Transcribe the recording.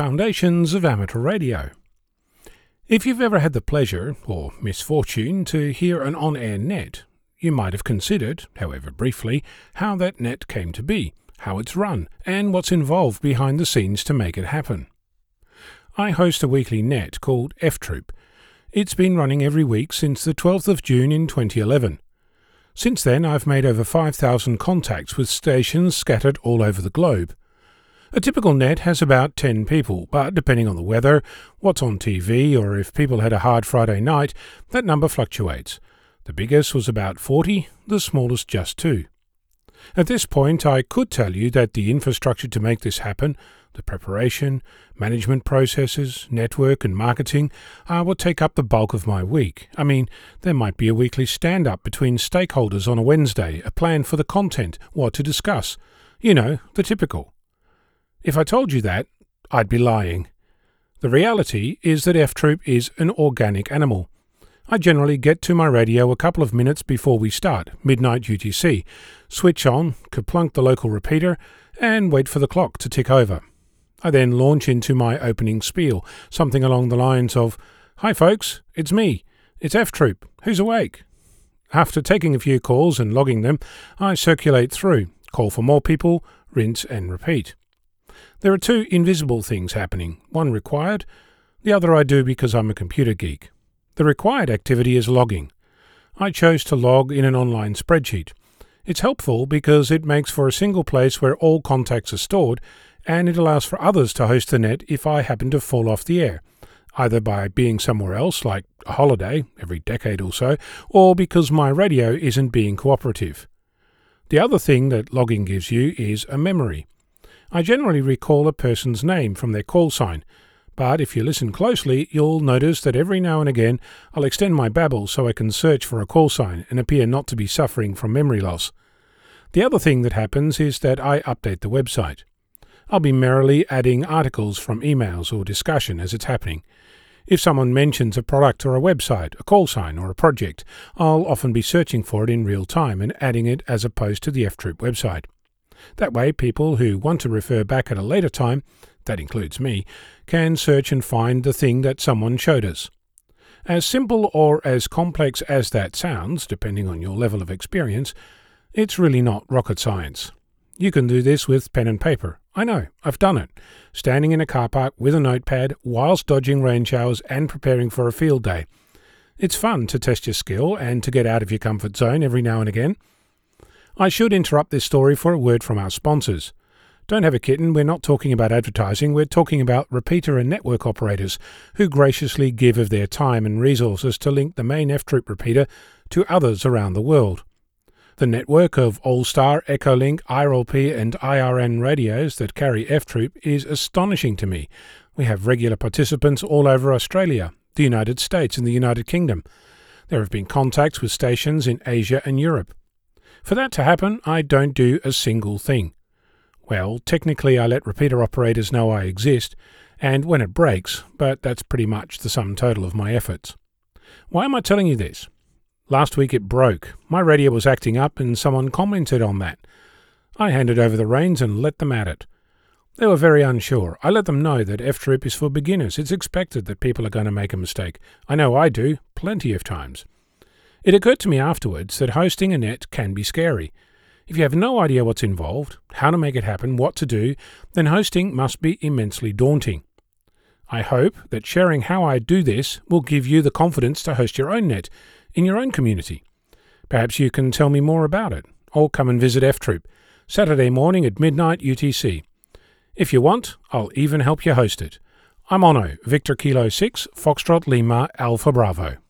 Foundations of Amateur Radio. If you've ever had the pleasure, or misfortune, to hear an on air net, you might have considered, however briefly, how that net came to be, how it's run, and what's involved behind the scenes to make it happen. I host a weekly net called F Troop. It's been running every week since the 12th of June in 2011. Since then, I've made over 5,000 contacts with stations scattered all over the globe. A typical net has about 10 people, but depending on the weather, what's on TV, or if people had a hard Friday night, that number fluctuates. The biggest was about 40, the smallest just two. At this point, I could tell you that the infrastructure to make this happen, the preparation, management processes, network, and marketing are what take up the bulk of my week. I mean, there might be a weekly stand up between stakeholders on a Wednesday, a plan for the content, what to discuss. You know, the typical. If I told you that, I'd be lying. The reality is that F Troop is an organic animal. I generally get to my radio a couple of minutes before we start, midnight UTC, switch on, kerchunk the local repeater, and wait for the clock to tick over. I then launch into my opening spiel, something along the lines of, Hi folks, it's me. It's F Troop. Who's awake? After taking a few calls and logging them, I circulate through, call for more people, rinse and repeat. There are two invisible things happening one required, the other I do because I'm a computer geek. The required activity is logging. I chose to log in an online spreadsheet. It's helpful because it makes for a single place where all contacts are stored, and it allows for others to host the net if I happen to fall off the air, either by being somewhere else, like a holiday every decade or so, or because my radio isn't being cooperative. The other thing that logging gives you is a memory. I generally recall a person's name from their call sign, but if you listen closely, you'll notice that every now and again I'll extend my babble so I can search for a call sign and appear not to be suffering from memory loss. The other thing that happens is that I update the website. I'll be merrily adding articles from emails or discussion as it's happening. If someone mentions a product or a website, a call sign, or a project, I'll often be searching for it in real time and adding it as opposed to the F Troop website. That way, people who want to refer back at a later time, that includes me, can search and find the thing that someone showed us. As simple or as complex as that sounds, depending on your level of experience, it's really not rocket science. You can do this with pen and paper. I know, I've done it. Standing in a car park with a notepad whilst dodging rain showers and preparing for a field day. It's fun to test your skill and to get out of your comfort zone every now and again. I should interrupt this story for a word from our sponsors. Don't have a kitten, we're not talking about advertising, we're talking about repeater and network operators who graciously give of their time and resources to link the main F Troop repeater to others around the world. The network of AllStar, Echolink, IRLP, and IRN radios that carry F Troop is astonishing to me. We have regular participants all over Australia, the United States, and the United Kingdom. There have been contacts with stations in Asia and Europe. For that to happen, I don't do a single thing. Well, technically, I let repeater operators know I exist, and when it breaks, but that's pretty much the sum total of my efforts. Why am I telling you this? Last week it broke. My radio was acting up, and someone commented on that. I handed over the reins and let them at it. They were very unsure. I let them know that F Troop is for beginners. It's expected that people are going to make a mistake. I know I do, plenty of times. It occurred to me afterwards that hosting a net can be scary. If you have no idea what's involved, how to make it happen, what to do, then hosting must be immensely daunting. I hope that sharing how I do this will give you the confidence to host your own net in your own community. Perhaps you can tell me more about it, or come and visit F Troop, Saturday morning at midnight UTC. If you want, I'll even help you host it. I'm Onno, Victor Kilo 6, Foxtrot Lima, Alpha Bravo.